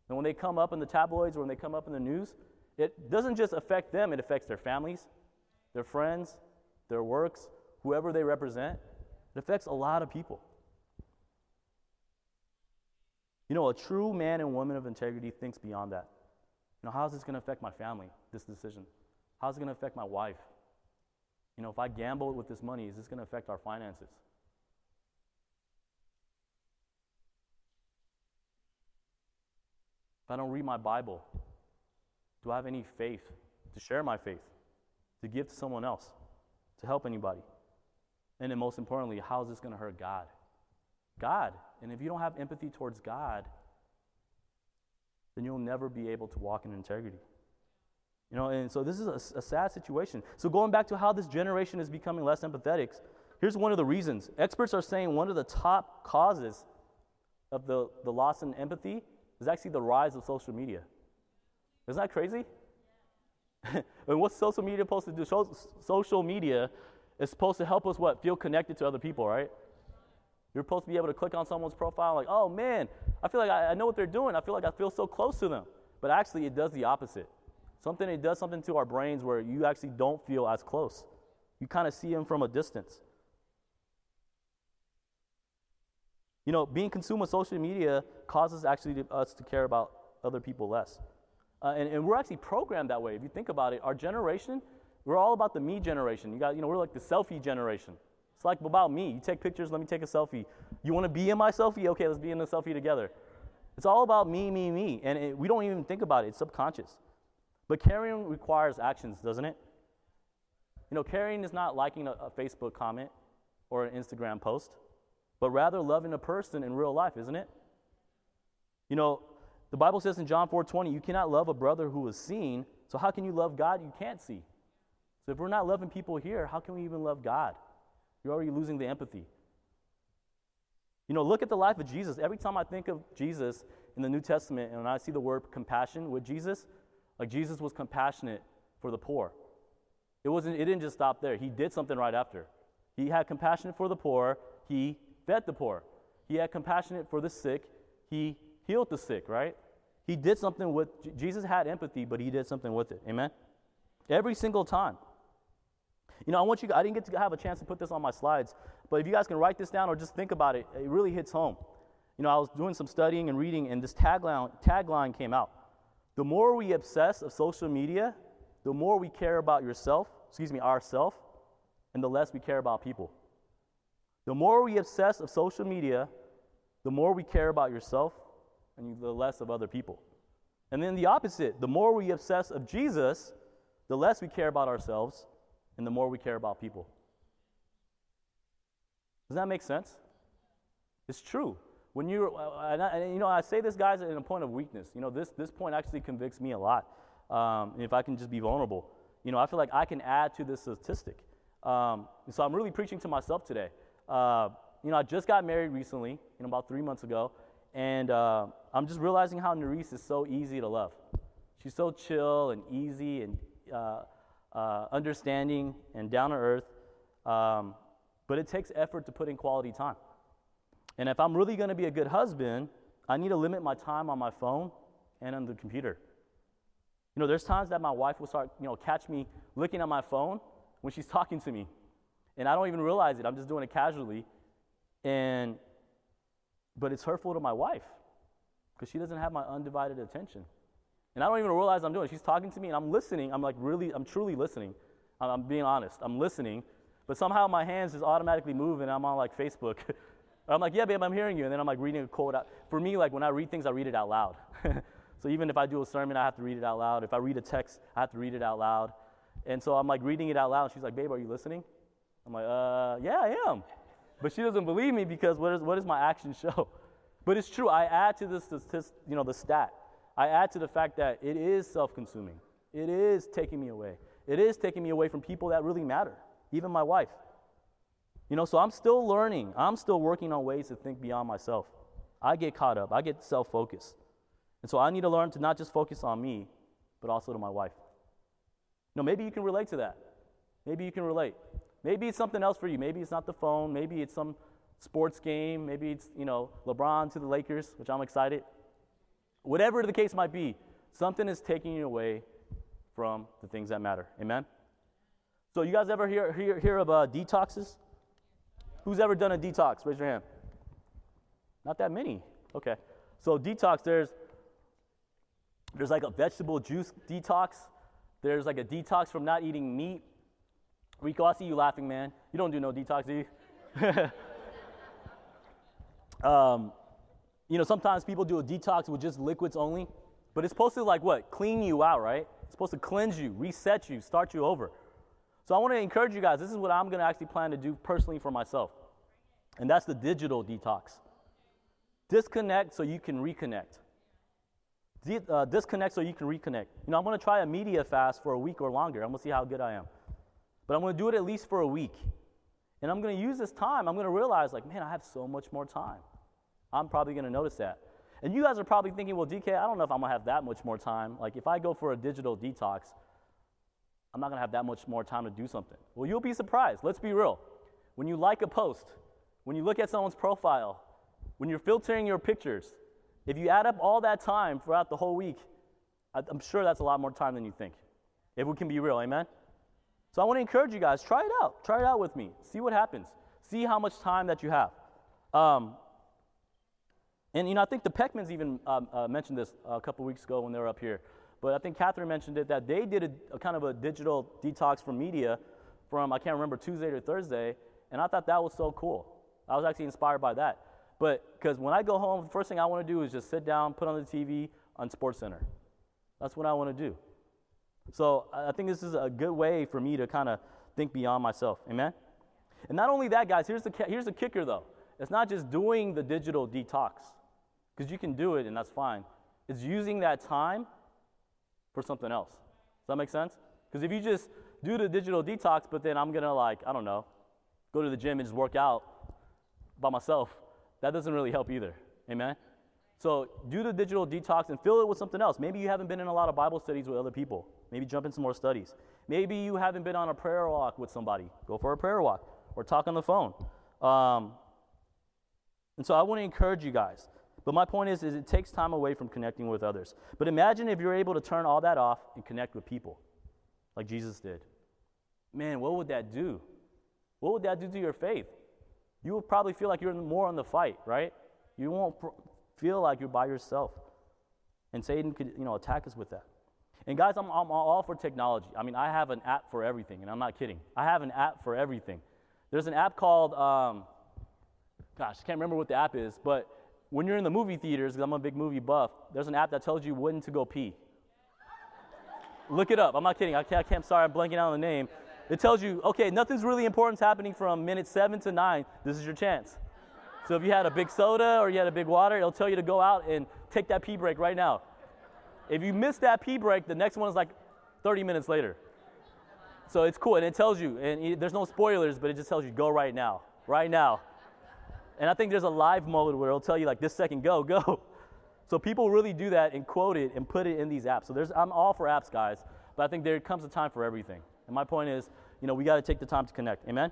And when they come up in the tabloids or when they come up in the news, it doesn't just affect them, it affects their families, their friends, their works, whoever they represent. It affects a lot of people. You know, a true man and woman of integrity thinks beyond that. You know, how's this going to affect my family, this decision? How's it going to affect my wife? You know, if I gamble with this money, is this going to affect our finances? If I don't read my Bible, do I have any faith to share my faith, to give to someone else? to help anybody? And then, most importantly, how is this going to hurt God? God. And if you don't have empathy towards God, then you'll never be able to walk in integrity. You know, and so this is a, a, sad situation. So going back to how this generation is becoming less empathetic, here's one of the reasons. Experts are saying one of the top causes of the, the loss in empathy is actually the rise of social media. Isn't that crazy? and what's social media supposed to do? social media is supposed to help us what? Feel connected to other people, right? You're supposed to be able to click on someone's profile like, oh man, I feel like I, I know what they're doing. I feel like I feel so close to them. But actually, it does the opposite. Something, it does something to our brains where you actually don't feel as close. You kind of see them from a distance. You know, being consumed with social media causes actually to, us to care about other people less. Uh, and, and we're actually programmed that way. If you think about it, our generation, we're all about the me generation. You got, you know, we're like the selfie generation. It's like about me. You take pictures, let me take a selfie. You want to be in my selfie? Okay, let's be in the selfie together. It's all about me, me, me. And it, we don't even think about it, it's subconscious. But caring requires actions, doesn't it? You know, caring is not liking a, a Facebook comment or an Instagram post, but rather loving a person in real life, isn't it? You know, the Bible says in John 4:20, you cannot love a brother who is seen, so how can you love God you can't see? So if we're not loving people here, how can we even love God? You're already losing the empathy. You know, look at the life of Jesus. Every time I think of Jesus in the New Testament and when I see the word compassion with Jesus, like Jesus was compassionate for the poor. It wasn't it didn't just stop there. He did something right after. He had compassion for the poor, he fed the poor. He had compassion for the sick, he healed the sick, right? He did something with Jesus had empathy, but he did something with it. Amen. Every single time. You know, I want you, I didn't get to have a chance to put this on my slides, but if you guys can write this down or just think about it, it really hits home. You know, I was doing some studying and reading, and this tagline, tagline came out. The more we obsess of social media, the more we care about yourself, excuse me, ourself, and the less we care about people. The more we obsess of social media, the more we care about yourself and the less of other people. And then the opposite, the more we obsess of Jesus, the less we care about ourselves and the more we care about people. Does that make sense? It's true. When you, and, I, and you know, I say this, guys, in a point of weakness. You know, this, this point actually convicts me a lot. Um, if I can just be vulnerable, you know, I feel like I can add to this statistic. Um, so I'm really preaching to myself today. Uh, you know, I just got married recently, you know, about three months ago, and uh, I'm just realizing how Nerese is so easy to love. She's so chill and easy and uh, uh, understanding and down to earth. Um, but it takes effort to put in quality time. And if I'm really going to be a good husband, I need to limit my time on my phone and on the computer. You know, there's times that my wife will start, you know, catch me looking at my phone when she's talking to me. And I don't even realize it. I'm just doing it casually. And but it's hurtful to my wife because she doesn't have my undivided attention. And I don't even realize I'm doing it. She's talking to me and I'm listening. I'm like really, I'm truly listening. I'm, I'm being honest. I'm listening. But somehow my hands just automatically move and I'm on like Facebook. I'm like, yeah, babe, I'm hearing you. And then I'm like reading a quote out. For me, like when I read things, I read it out loud. so even if I do a sermon, I have to read it out loud. If I read a text, I have to read it out loud. And so I'm like reading it out loud. She's like, babe, are you listening? I'm like, uh, yeah, I am. But she doesn't believe me because what, is, what does my action show? But it's true. I add to this, this, this, you know, the stat. I add to the fact that it is self-consuming. It is taking me away. It is taking me away from people that really matter, even my wife. You know, so I'm still learning. I'm still working on ways to think beyond myself. I get caught up. I get self-focused. And so I need to learn to not just focus on me, but also to my wife. Know, maybe you can relate to that. Maybe you can relate. Maybe it's something else for you. Maybe it's not the phone. Maybe it's some sports game. Maybe it's, you know, LeBron to the Lakers, which I'm excited. Whatever the case might be, something is taking you away from the things that matter. Amen? So, you guys ever hear, hear, hear of uh, detoxes? Who's ever done a detox? Raise your hand. Not that many. Okay. So, detox, there's, there's like a vegetable juice detox. There's like a detox from not eating meat. Rico, I see you laughing, man. You don't do no detox, do you? Um, you know, sometimes people do a detox with just liquids only, but it's supposed to like what? Clean you out, right? It's supposed to cleanse you, reset you, start you over. So I want to encourage you guys. This is what I'm going to actually plan to do personally for myself. And that's the digital detox. Disconnect so you can reconnect. Uh, disconnect so you can reconnect. You know, I'm going to try a media fast for a week or longer. I'm going to see how good I am. But I'm going to do it at least for a week. And I'm going to use this time. I'm going to realize, like, man, I have so much more time. I'm probably going to notice that. And you guys are probably thinking, well, DK, I don't know if I'm going to have that much more time. Like, if I go for a digital detox, I'm not going to have that much more time to do something. Well, you'll be surprised. Let's be real. When you like a post, when you look at someone's profile, when you're filtering your pictures, if you add up all that time throughout the whole week, I'm sure that's a lot more time than you think. If we can be real, amen? So I want to encourage you guys, try it out. Try it out with me. See what happens. See how much time that you have. Um, and, you know, I think the Peckmans even um, uh, mentioned this a couple weeks ago when they were up here. But I think Catherine mentioned it that they did a, a kind of a digital detox from media from, I can't remember, Tuesday or Thursday. And I thought that was so cool. I was actually inspired by that. But because when I go home, the first thing I want to do is just sit down, put on the TV on SportsCenter. That's what I want to do. So I think this is a good way for me to kind of think beyond myself. Amen? And not only that, guys, here's the, here's the kicker though. It's not just doing the digital detox, because you can do it and that's fine. It's using that time for something else. Does that make sense? Because if you just do the digital detox, but then I'm to, like, I don't know, go to the gym and just work out by myself, that doesn't really help either. Amen? So do the digital detox and fill it with something else. Maybe you haven't been in a lot of Bible studies with other people. Maybe jump in some more studies. Maybe you haven't been on a prayer walk with somebody. Go for a prayer walk or talk on the phone. Um, and so I want to encourage you guys. But my point is, is it takes time away from connecting with others. But imagine if you're able to turn all that off and connect with people, like Jesus did. Man, what would that do? What would that do to your faith? You will probably feel like you're more on the fight, right? You won't pr- feel like you're by yourself. And Satan could, you know, attack us with that. And guys, I'm, I'm all for technology. I mean, I have an app for everything, and I'm not kidding. I have an app for everything. There's an app called, um, gosh, I can't remember what the app is, but when you're in the movie theaters, because I'm a big movie buff, there's an app that tells you when to go pee. Look it up. I'm not kidding. I can't, I can't, sorry, I'm blanking out on the name. It tells you, okay, nothing's really important happening from minute seven to nine. This is your chance. So if you had a big soda or you had a big water, it'll tell you to go out and take that pee break right now. If you miss that pee break, the next one is like 30 minutes later. So it's cool, and it tells you, and there's no spoilers, but it just tells you go right now, right now. And I think there's a live mode where it'll tell you like this second, go, go. So people really do that and quote it and put it in these apps. So there's, I'm all for apps, guys, but I think there comes a time for everything. And my point is, you know, we got to take the time to connect. Amen.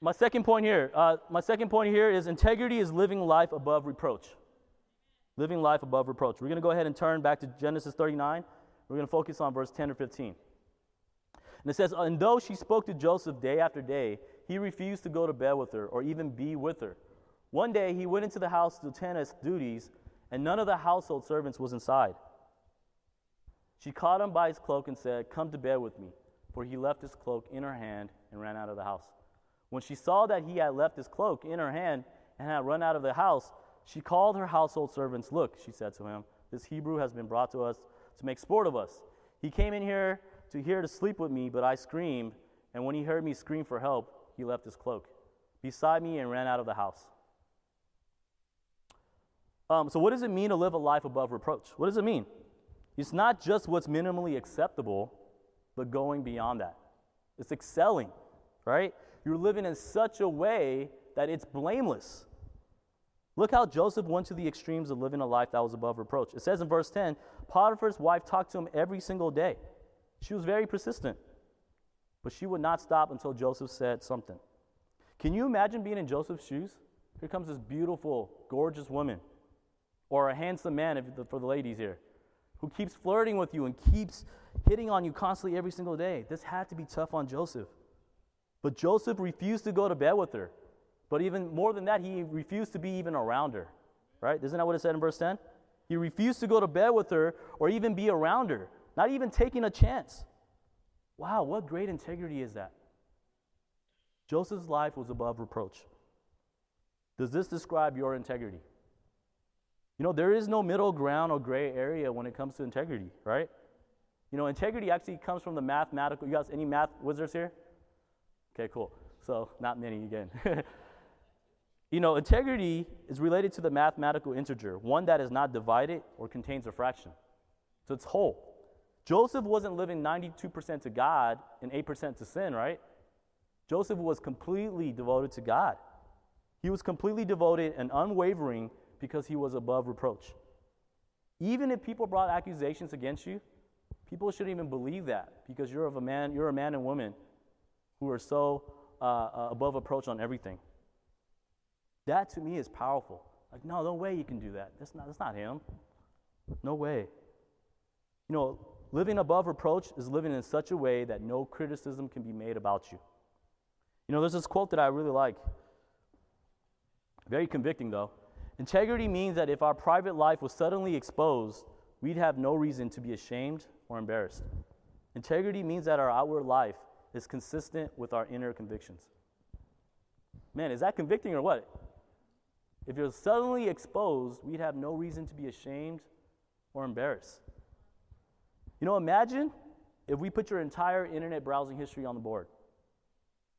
My second point here, uh, my second point here is integrity is living life above reproach. Living life above reproach. We're going to go ahead and turn back to Genesis 39. We're going to focus on verse 10 or 15. And it says, And though she spoke to Joseph day after day, he refused to go to bed with her or even be with her. One day he went into the house to attend his duties, and none of the household servants was inside. She caught him by his cloak and said, Come to bed with me. For he left his cloak in her hand and ran out of the house. When she saw that he had left his cloak in her hand and had run out of the house, she called her household servants. Look, she said to him, this Hebrew has been brought to us to make sport of us. He came in here to here to sleep with me, but I screamed, and when he heard me scream for help, he left his cloak beside me and ran out of the house. Um, so, what does it mean to live a life above reproach? What does it mean? It's not just what's minimally acceptable, but going beyond that. It's excelling, right? You're living in such a way that it's blameless. Look how Joseph went to the extremes of living a life that was above reproach. It says in verse 10 Potiphar's wife talked to him every single day. She was very persistent, but she would not stop until Joseph said something. Can you imagine being in Joseph's shoes? Here comes this beautiful, gorgeous woman, or a handsome man for the ladies here who keeps flirting with you and keeps hitting on you constantly every single day. This had to be tough on Joseph. But Joseph refused to go to bed with her. But even more than that, he refused to be even around her. Right? Isn't that what it said in verse 10? He refused to go to bed with her or even be around her, not even taking a chance. Wow, what great integrity is that? Joseph's life was above reproach. Does this describe your integrity? You know, there is no middle ground or gray area when it comes to integrity, right? You know, integrity actually comes from the mathematical. You guys, any math wizards here? Okay, cool. So, not many again. you know, integrity is related to the mathematical integer, one that is not divided or contains a fraction. So, it's whole. Joseph wasn't living 92% to God and 8% to sin, right? Joseph was completely devoted to God. He was completely devoted and unwavering because he was above reproach. Even if people brought accusations against you, people shouldn't even believe that because you're of a man, you're a man and woman who are so uh, uh, above reproach on everything. That to me is powerful. Like, no, no way you can do that. That's not, that's not him. No way. You know, living above reproach is living in such a way that no criticism can be made about you. You know, there's this quote that I really like. Very convicting, though. Integrity means that if our private life was suddenly exposed, we'd have no reason to be ashamed or embarrassed. Integrity means that our outward life is consistent with our inner convictions. Man, is that convicting or what? If you're suddenly exposed, we'd have no reason to be ashamed or embarrassed. You know, imagine if we put your entire internet browsing history on the board,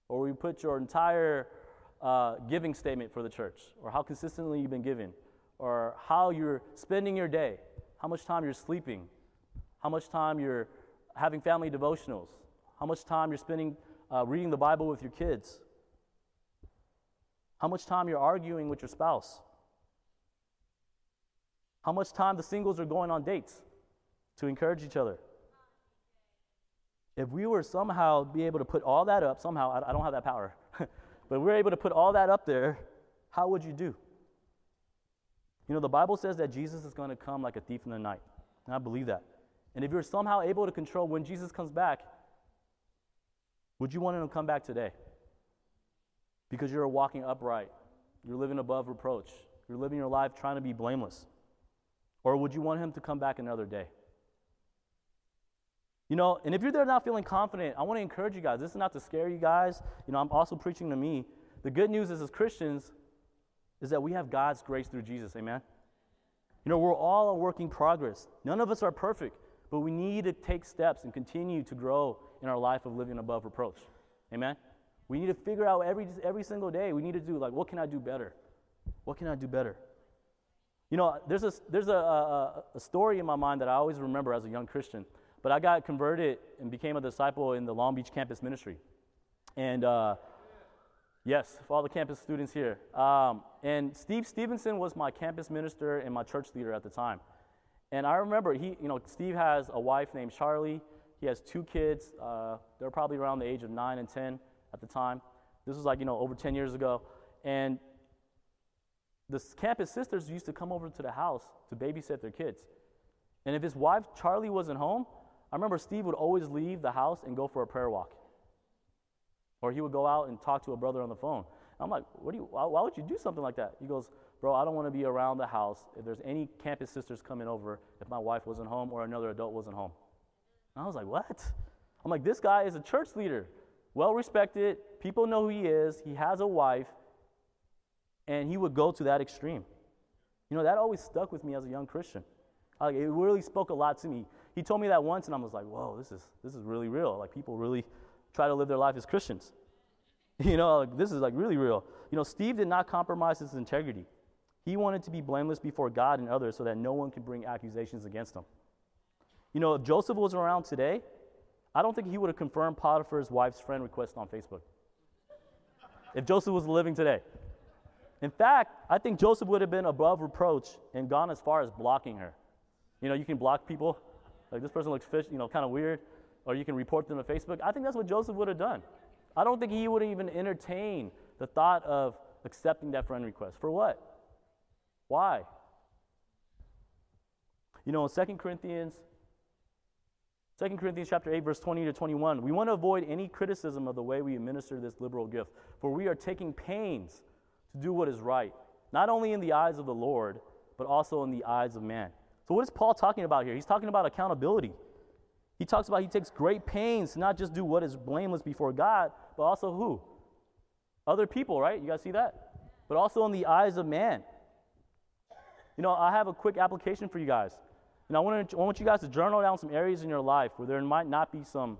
or we put your entire uh, giving statement for the church, or how consistently you've been giving, or how you're spending your day, how much time you're sleeping, how much time you're having family devotionals, how much time you're spending uh, reading the Bible with your kids, how much time you're arguing with your spouse, how much time the singles are going on dates to encourage each other. If we were somehow be able to put all that up, somehow, I, don't have that power, but we're able to put all that up there, how would you do? You know, the Bible says that Jesus is going to come like a thief in the night. And I believe that. And if you're somehow able to control when Jesus comes back, would you want him to come back today? Because you're walking upright, you're living above reproach, you're living your life trying to be blameless. Or would you want him to come back another day? You know, and if you're there not feeling confident, I want to encourage you guys. This is not to scare you guys. You know, I'm also preaching to me. The good news is, as Christians, is that we have God's grace through Jesus. Amen. You know, we're all a working progress. None of us are perfect, but we need to take steps and continue to grow in our life of living above reproach. Amen. We need to figure out every every single day. We need to do like, what can I do better? What can I do better? You know, there's a there's a, a, a story in my mind that I always remember as a young Christian. But I got converted and became a disciple in the Long Beach campus ministry. And uh, yes, for all the campus students here. Um, and Steve Stevenson was my campus minister and my church leader at the time. And I remember he, you know, Steve has a wife named Charlie. He has two kids. Uh, they're probably around the age of nine and 10 at the time. This was like, you know, over 10 years ago. And the campus sisters used to come over to the house to babysit their kids. And if his wife, Charlie, wasn't home, I remember Steve would always leave the house and go for a prayer walk. Or he would go out and talk to a brother on the phone. I'm like, what do you, why, why would you do something like that? He goes, bro, I don't want to be around the house if there's any campus sisters coming over if my wife wasn't home or another adult wasn't home. And I was like, what? I'm like, this guy is a church leader, well respected. People know who he is. He has a wife. And he would go to that extreme. You know, that always stuck with me as a young Christian. Like, it really spoke a lot to me. He told me that once, and I was like, whoa, this is, this is really real. Like, people really try to live their life as Christians. You know, like, this is like really real. You know, Steve did not compromise his integrity. He wanted to be blameless before God and others so that no one could bring accusations against him. You know, if Joseph was around today, I don't think he would have confirmed Potiphar's wife's friend request on Facebook. if Joseph was living today. In fact, I think Joseph would have been above reproach and gone as far as blocking her. You know, you can block people like this person looks fish, you know, kind of weird, or you can report them to Facebook. I think that's what Joseph would have done. I don't think he would even entertain the thought of accepting that friend request. For what? Why? You know, in 2 Corinthians, 2 Corinthians chapter 8, verse 20 to 21, we want to avoid any criticism of the way we administer this liberal gift, for we are taking pains to do what is right, not only in the eyes of the Lord, but also in the eyes of man. So, what is Paul talking about here? He's talking about accountability. He talks about he takes great pains to not just do what is blameless before God, but also who? Other people, right? You guys see that? But also in the eyes of man. You know, I have a quick application for you guys. And I want, to, I want you guys to journal down some areas in your life where there might not be some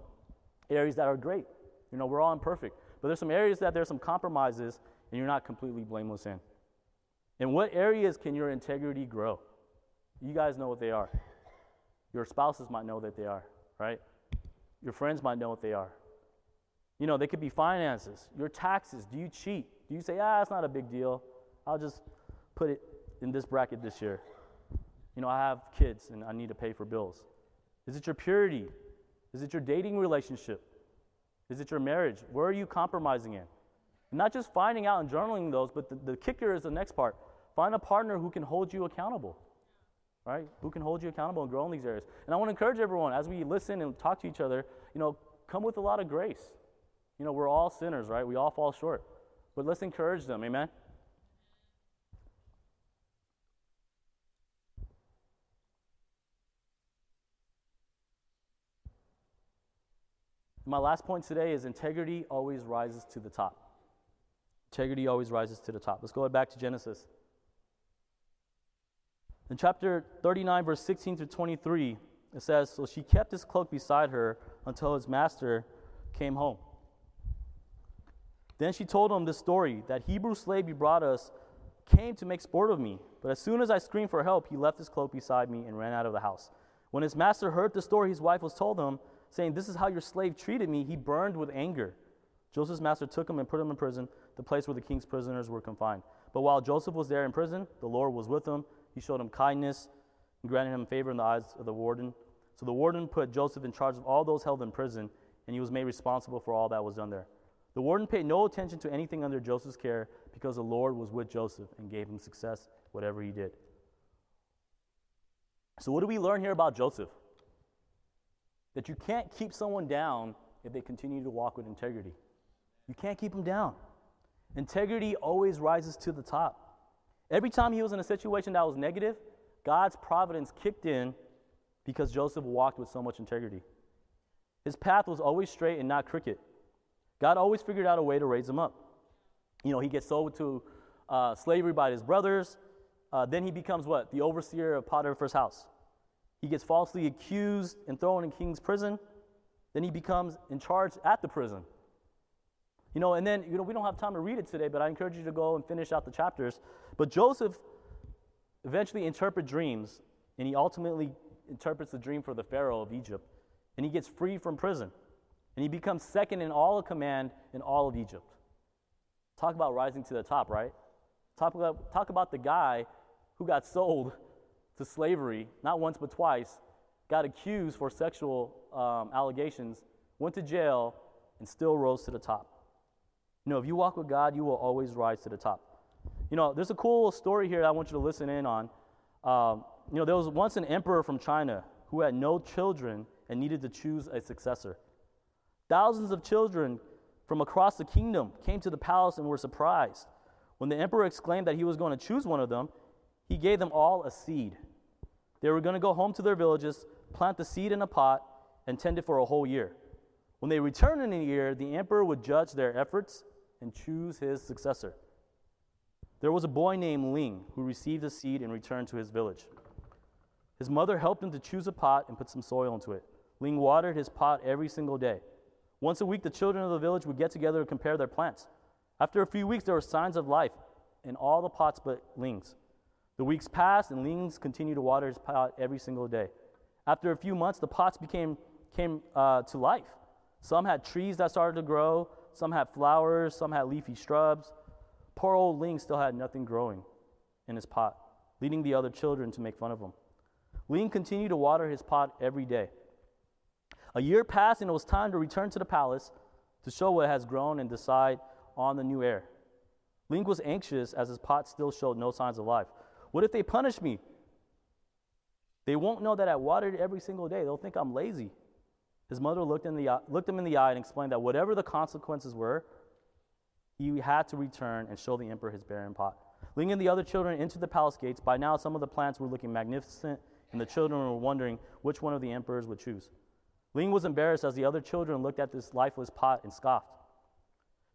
areas that are great. You know, we're all imperfect. But there's some areas that there's some compromises and you're not completely blameless in. In what areas can your integrity grow? You guys know what they are. Your spouses might know that they are, right? Your friends might know what they are. You know, they could be finances, your taxes. Do you cheat? Do you say, ah, it's not a big deal? I'll just put it in this bracket this year. You know, I have kids and I need to pay for bills. Is it your purity? Is it your dating relationship? Is it your marriage? Where are you compromising in? Not just finding out and journaling those, but the, the kicker is the next part. Find a partner who can hold you accountable, right? Who can hold you accountable and grow in these areas. And I want to encourage everyone as we listen and talk to each other, you know, come with a lot of grace. You know, we're all sinners, right? We all fall short. But let's encourage them, amen? My last point today is integrity always rises to the top. Integrity always rises to the top. Let's go back to Genesis. In chapter 39, verse 16 through 23, it says So she kept his cloak beside her until his master came home. Then she told him this story that Hebrew slave you brought us came to make sport of me. But as soon as I screamed for help, he left his cloak beside me and ran out of the house. When his master heard the story his wife was told him, saying, This is how your slave treated me, he burned with anger. Joseph's master took him and put him in prison, the place where the king's prisoners were confined. But while Joseph was there in prison, the Lord was with him. He showed him kindness and granted him favor in the eyes of the warden. So the warden put Joseph in charge of all those held in prison, and he was made responsible for all that was done there. The warden paid no attention to anything under Joseph's care because the Lord was with Joseph and gave him success whatever he did. So, what do we learn here about Joseph? that you can't keep someone down if they continue to walk with integrity. You can't keep them down. Integrity always rises to the top. Every time he was in a situation that was negative, God's providence kicked in because Joseph walked with so much integrity. His path was always straight and not crooked. God always figured out a way to raise him up. You know, he gets sold to uh, slavery by his brothers. Uh, then he becomes what? The overseer of Potiphar's house. He gets falsely accused and thrown in king's prison. Then he becomes in charge at the prison. You know, and then, you know, we don't have time to read it today, but I encourage you to go and finish out the chapters. But Joseph eventually interprets dreams, and he ultimately interprets the dream for the Pharaoh of Egypt. And he gets free from prison. And he becomes second in all of command in all of Egypt. Talk about rising to the top, right? Talk about, talk about the guy who got sold to slavery, not once but twice, got accused for sexual um, allegations, went to jail, and still rose to the top. Know, if you walk with God, you will always rise to the top. You know, there's a cool story here that I want you to listen in on. Um, you know, there was once an emperor from China who had no children and needed to choose a successor. Thousands of children from across the kingdom came to the palace and were surprised. When the emperor exclaimed that he was going to choose one of them, he gave them all a seed. They were going to go home to their villages, plant the seed in a pot, and tend it for a whole year. When they returned in a year, the emperor would judge their efforts and choose his successor. There was a boy named Ling who received the seed and returned to his village. His mother helped him to choose a pot and put some soil into it. Ling watered his pot every single day. Once a week, the children of the village would get together and compare their plants. After a few weeks, there were signs of life in all the pots but Ling's. The weeks passed, and Lings continued to water his pot every single day. After a few months, the pots became came uh, to life. Some had trees that started to grow, some had flowers, some had leafy shrubs. Poor old Ling still had nothing growing in his pot, leading the other children to make fun of him. Ling continued to water his pot every day. A year passed, and it was time to return to the palace to show what has grown and decide on the new heir. Ling was anxious as his pot still showed no signs of life. What if they punish me? They won't know that I watered every single day. They'll think I'm lazy. His mother looked, in the, looked him in the eye and explained that whatever the consequences were, he had to return and show the emperor his barren pot. Leading the other children into the palace gates, by now some of the plants were looking magnificent, and the children were wondering which one of the emperors would choose. Ling was embarrassed as the other children looked at this lifeless pot and scoffed.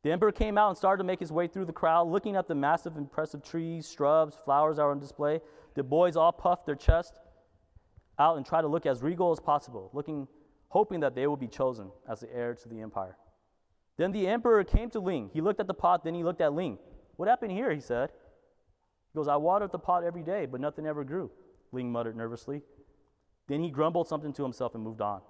The emperor came out and started to make his way through the crowd, looking at the massive, impressive trees, shrubs, flowers that were on display. The boys all puffed their chest. out and try to look as regal as possible, looking, hoping that they would be chosen as the heir to the empire. Then the emperor came to Ling. He looked at the pot, then he looked at Ling. What happened here? He said. He goes, I watered the pot every day, but nothing ever grew. Ling muttered nervously. Then he grumbled something to himself and moved on.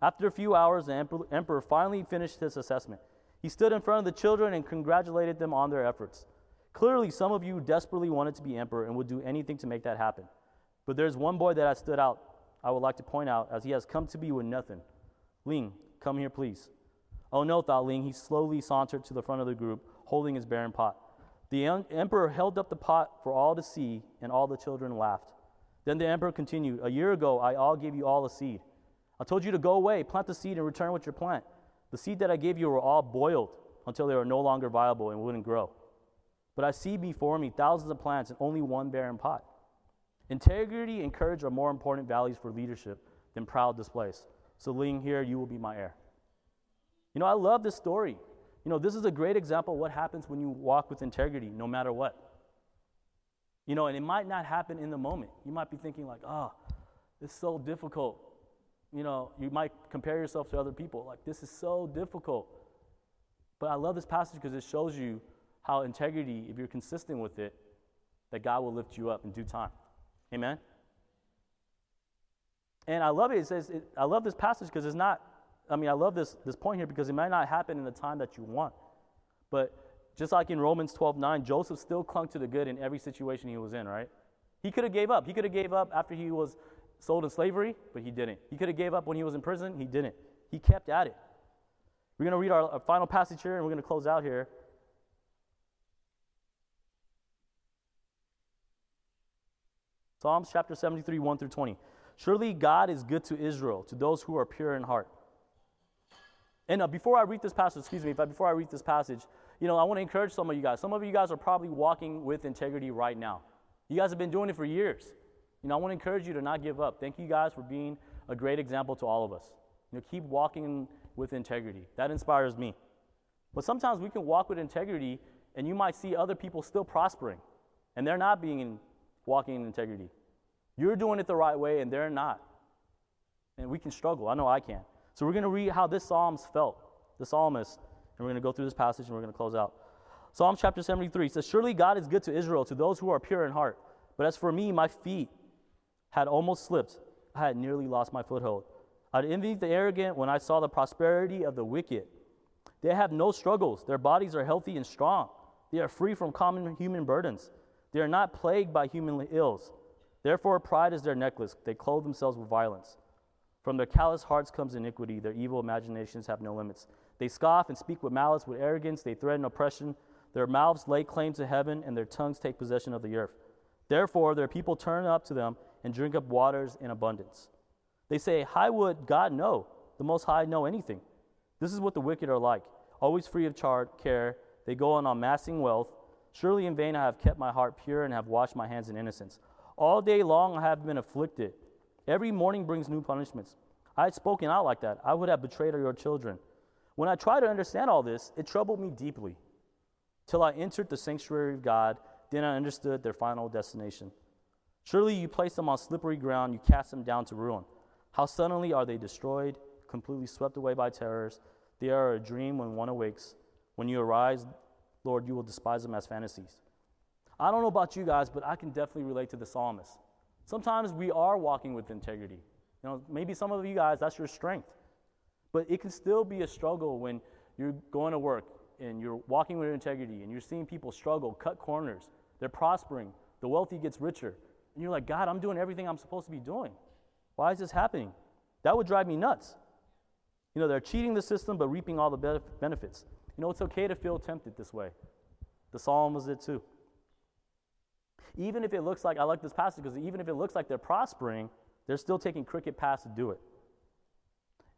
After a few hours, the emperor, finally finished his assessment. He stood in front of the children and congratulated them on their efforts. Clearly, some of you desperately wanted to be emperor and would do anything to make that happen. But there's one boy that I stood out, I would like to point out, as he has come to be with nothing. Ling, come here, please. Oh no, thought Ling. He slowly sauntered to the front of the group, holding his barren pot. The emperor held up the pot for all to see, and all the children laughed. Then the emperor continued, A year ago, I all gave you all a seed. I told you to go away, plant the seed, and return with your plant. The seed that I gave you were all boiled until they were no longer viable and wouldn't grow. But I see before me thousands of plants and only one barren pot. Integrity and courage are more important values for leadership than proud displays. So, Ling, here, you will be my heir. You know, I love this story. You know, this is a great example of what happens when you walk with integrity, no matter what. You know, and it might not happen in the moment. You might be thinking, like, ah, oh, it's so difficult. You know, you might compare yourself to other people. Like, this is so difficult. But I love this passage because it shows you how integrity, if you're consistent with it, that God will lift you up in due time. Amen? And I love it. It says, it, I love this passage because it's not, I mean, I love this, this point here because it might not happen in the time that you want. But just like in Romans 12 9, Joseph still clung to the good in every situation he was in, right? He could have gave up. He could have gave up after he was sold in slavery, but he didn't. He could have gave up when he was in prison. He didn't. He kept at it. We're going to read our, our final passage here, and we're going to close out here. Psalms chapter 73, 1 through 20. Surely God is good to Israel, to those who are pure in heart. And uh, before I read this passage, excuse me, but before I read this passage, you know, I want to encourage some of you guys. Some of you guys are probably walking with integrity right now. You guys have been doing it for years. You know, I want to encourage you to not give up. Thank you guys for being a great example to all of us. You know, keep walking with integrity. That inspires me. But sometimes we can walk with integrity and you might see other people still prospering and they're not being in, walking in integrity. You're doing it the right way and they're not. And we can struggle. I know I can. So we're going to read how this Psalms felt, the psalmist, and we're going to go through this passage and we're going to close out. Psalm chapter 73 says, Surely God is good to Israel, to those who are pure in heart. But as for me, my feet had almost slipped. I had nearly lost my foothold. I envied the arrogant when I saw the prosperity of the wicked. They have no struggles. Their bodies are healthy and strong. They are free from common human burdens. They are not plagued by human ills. Therefore, pride is their necklace. They clothe themselves with violence. From their callous hearts comes iniquity. Their evil imaginations have no limits. They scoff and speak with malice, with arrogance. They threaten oppression. Their mouths lay claim to heaven, and their tongues take possession of the earth. Therefore, their people turn up to them and drink up waters in abundance. They say, How would God know? The Most High know anything. This is what the wicked are like, always free of char- care. They go on amassing wealth. Surely in vain I have kept my heart pure and have washed my hands in innocence. All day long I have been afflicted. Every morning brings new punishments. I had spoken out like that. I would have betrayed your children. When I tried to understand all this, it troubled me deeply. Till I entered the sanctuary of God, then I understood their final destination. Surely you place them on slippery ground, you cast them down to ruin. How suddenly are they destroyed, completely swept away by terrors. They are a dream when one awakes. When you arise, Lord, you will despise them as fantasies. I don't know about you guys, but I can definitely relate to the psalmist. Sometimes we are walking with integrity. You know, maybe some of you guys, that's your strength. But it can still be a struggle when you're going to work and you're walking with integrity and you're seeing people struggle, cut corners. They're prospering. The wealthy gets richer. And you're like, God, I'm doing everything I'm supposed to be doing. Why is this happening? That would drive me nuts. You know, they're cheating the system but reaping all the benefits. You know, it's okay to feel tempted this way. The psalm was it too. Even if it looks like, I like this passage because even if it looks like they're prospering, they're still taking crooked paths to do it.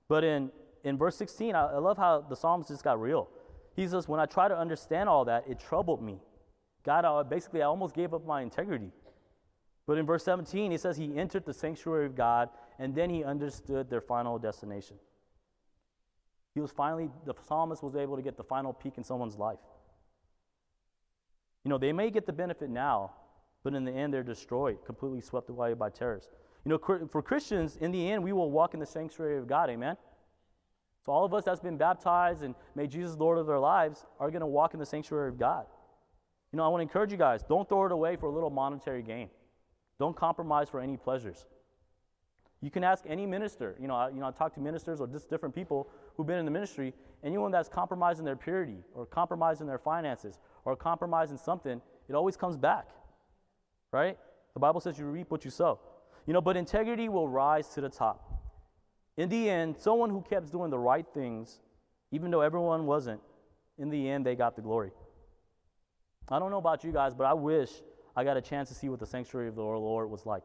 But in, in verse 16, I, I love how the psalmist just got real. He says, When I try to understand all that, it troubled me. God, I, basically, I almost gave up my integrity. But in verse 17, he says he entered the sanctuary of God and then he understood their final destination. He was finally, the psalmist was able to get the final peak in someone's life. You know, they may get the benefit now, but in the end, they're destroyed, completely swept away by terrorists. You know, for Christians, in the end, we will walk in the sanctuary of God. Amen? So, all of us that's been baptized and made Jesus Lord of their lives are going to walk in the sanctuary of God. You know, I want to encourage you guys don't throw it away for a little monetary gain, don't compromise for any pleasures. You can ask any minister. You know, I, you know, I talk to ministers or just different people who've been in the ministry. Anyone that's compromising their purity or compromising their finances or compromising something, it always comes back, right? The Bible says you reap what you sow. You know, but integrity will rise to the top. In the end, someone who kept doing the right things, even though everyone wasn't, in the end, they got the glory. I don't know about you guys, but I wish I got a chance to see what the sanctuary of the Lord was like.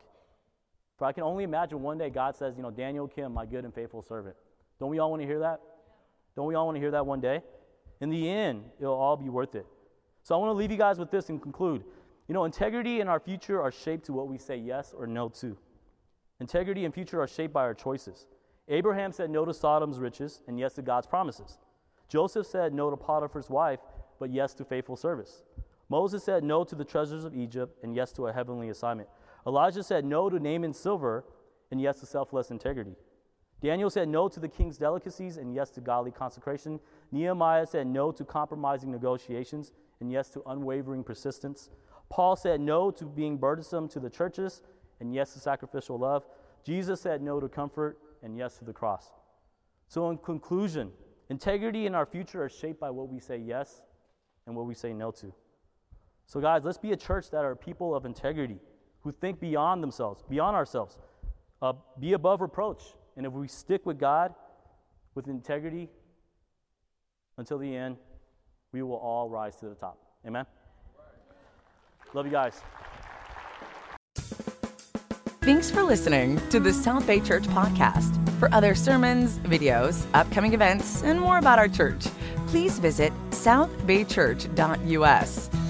For I can only imagine one day God says, you know, Daniel Kim, my good and faithful servant. Don't we all want to hear that? Don't we all want to hear that one day? In the end, it'll all be worth it. So I want to leave you guys with this and conclude. You know, integrity and our future are shaped to what we say yes or no to. Integrity and future are shaped by our choices. Abraham said no to Sodom's riches and yes to God's promises. Joseph said no to Potiphar's wife, but yes to faithful service. Moses said no to the treasures of Egypt and yes to a heavenly assignment. Elijah said no to Naaman's silver and yes to selfless integrity. Daniel said no to the king's delicacies and yes to godly consecration. Nehemiah said no to compromising negotiations and yes to unwavering persistence. Paul said no to being burdensome to the churches and yes to sacrificial love. Jesus said no to comfort and yes to the cross. So, in conclusion, integrity in our future are shaped by what we say yes and what we say no to. So, guys, let's be a church that are people of integrity who think beyond themselves, beyond ourselves, uh, be above reproach. And if we stick with God with integrity until the end, we will all rise to the top. Amen? Love you guys. Thanks for listening to the South Bay Church podcast. For other sermons, videos, upcoming events, and more about our church, please visit southbaychurch.us.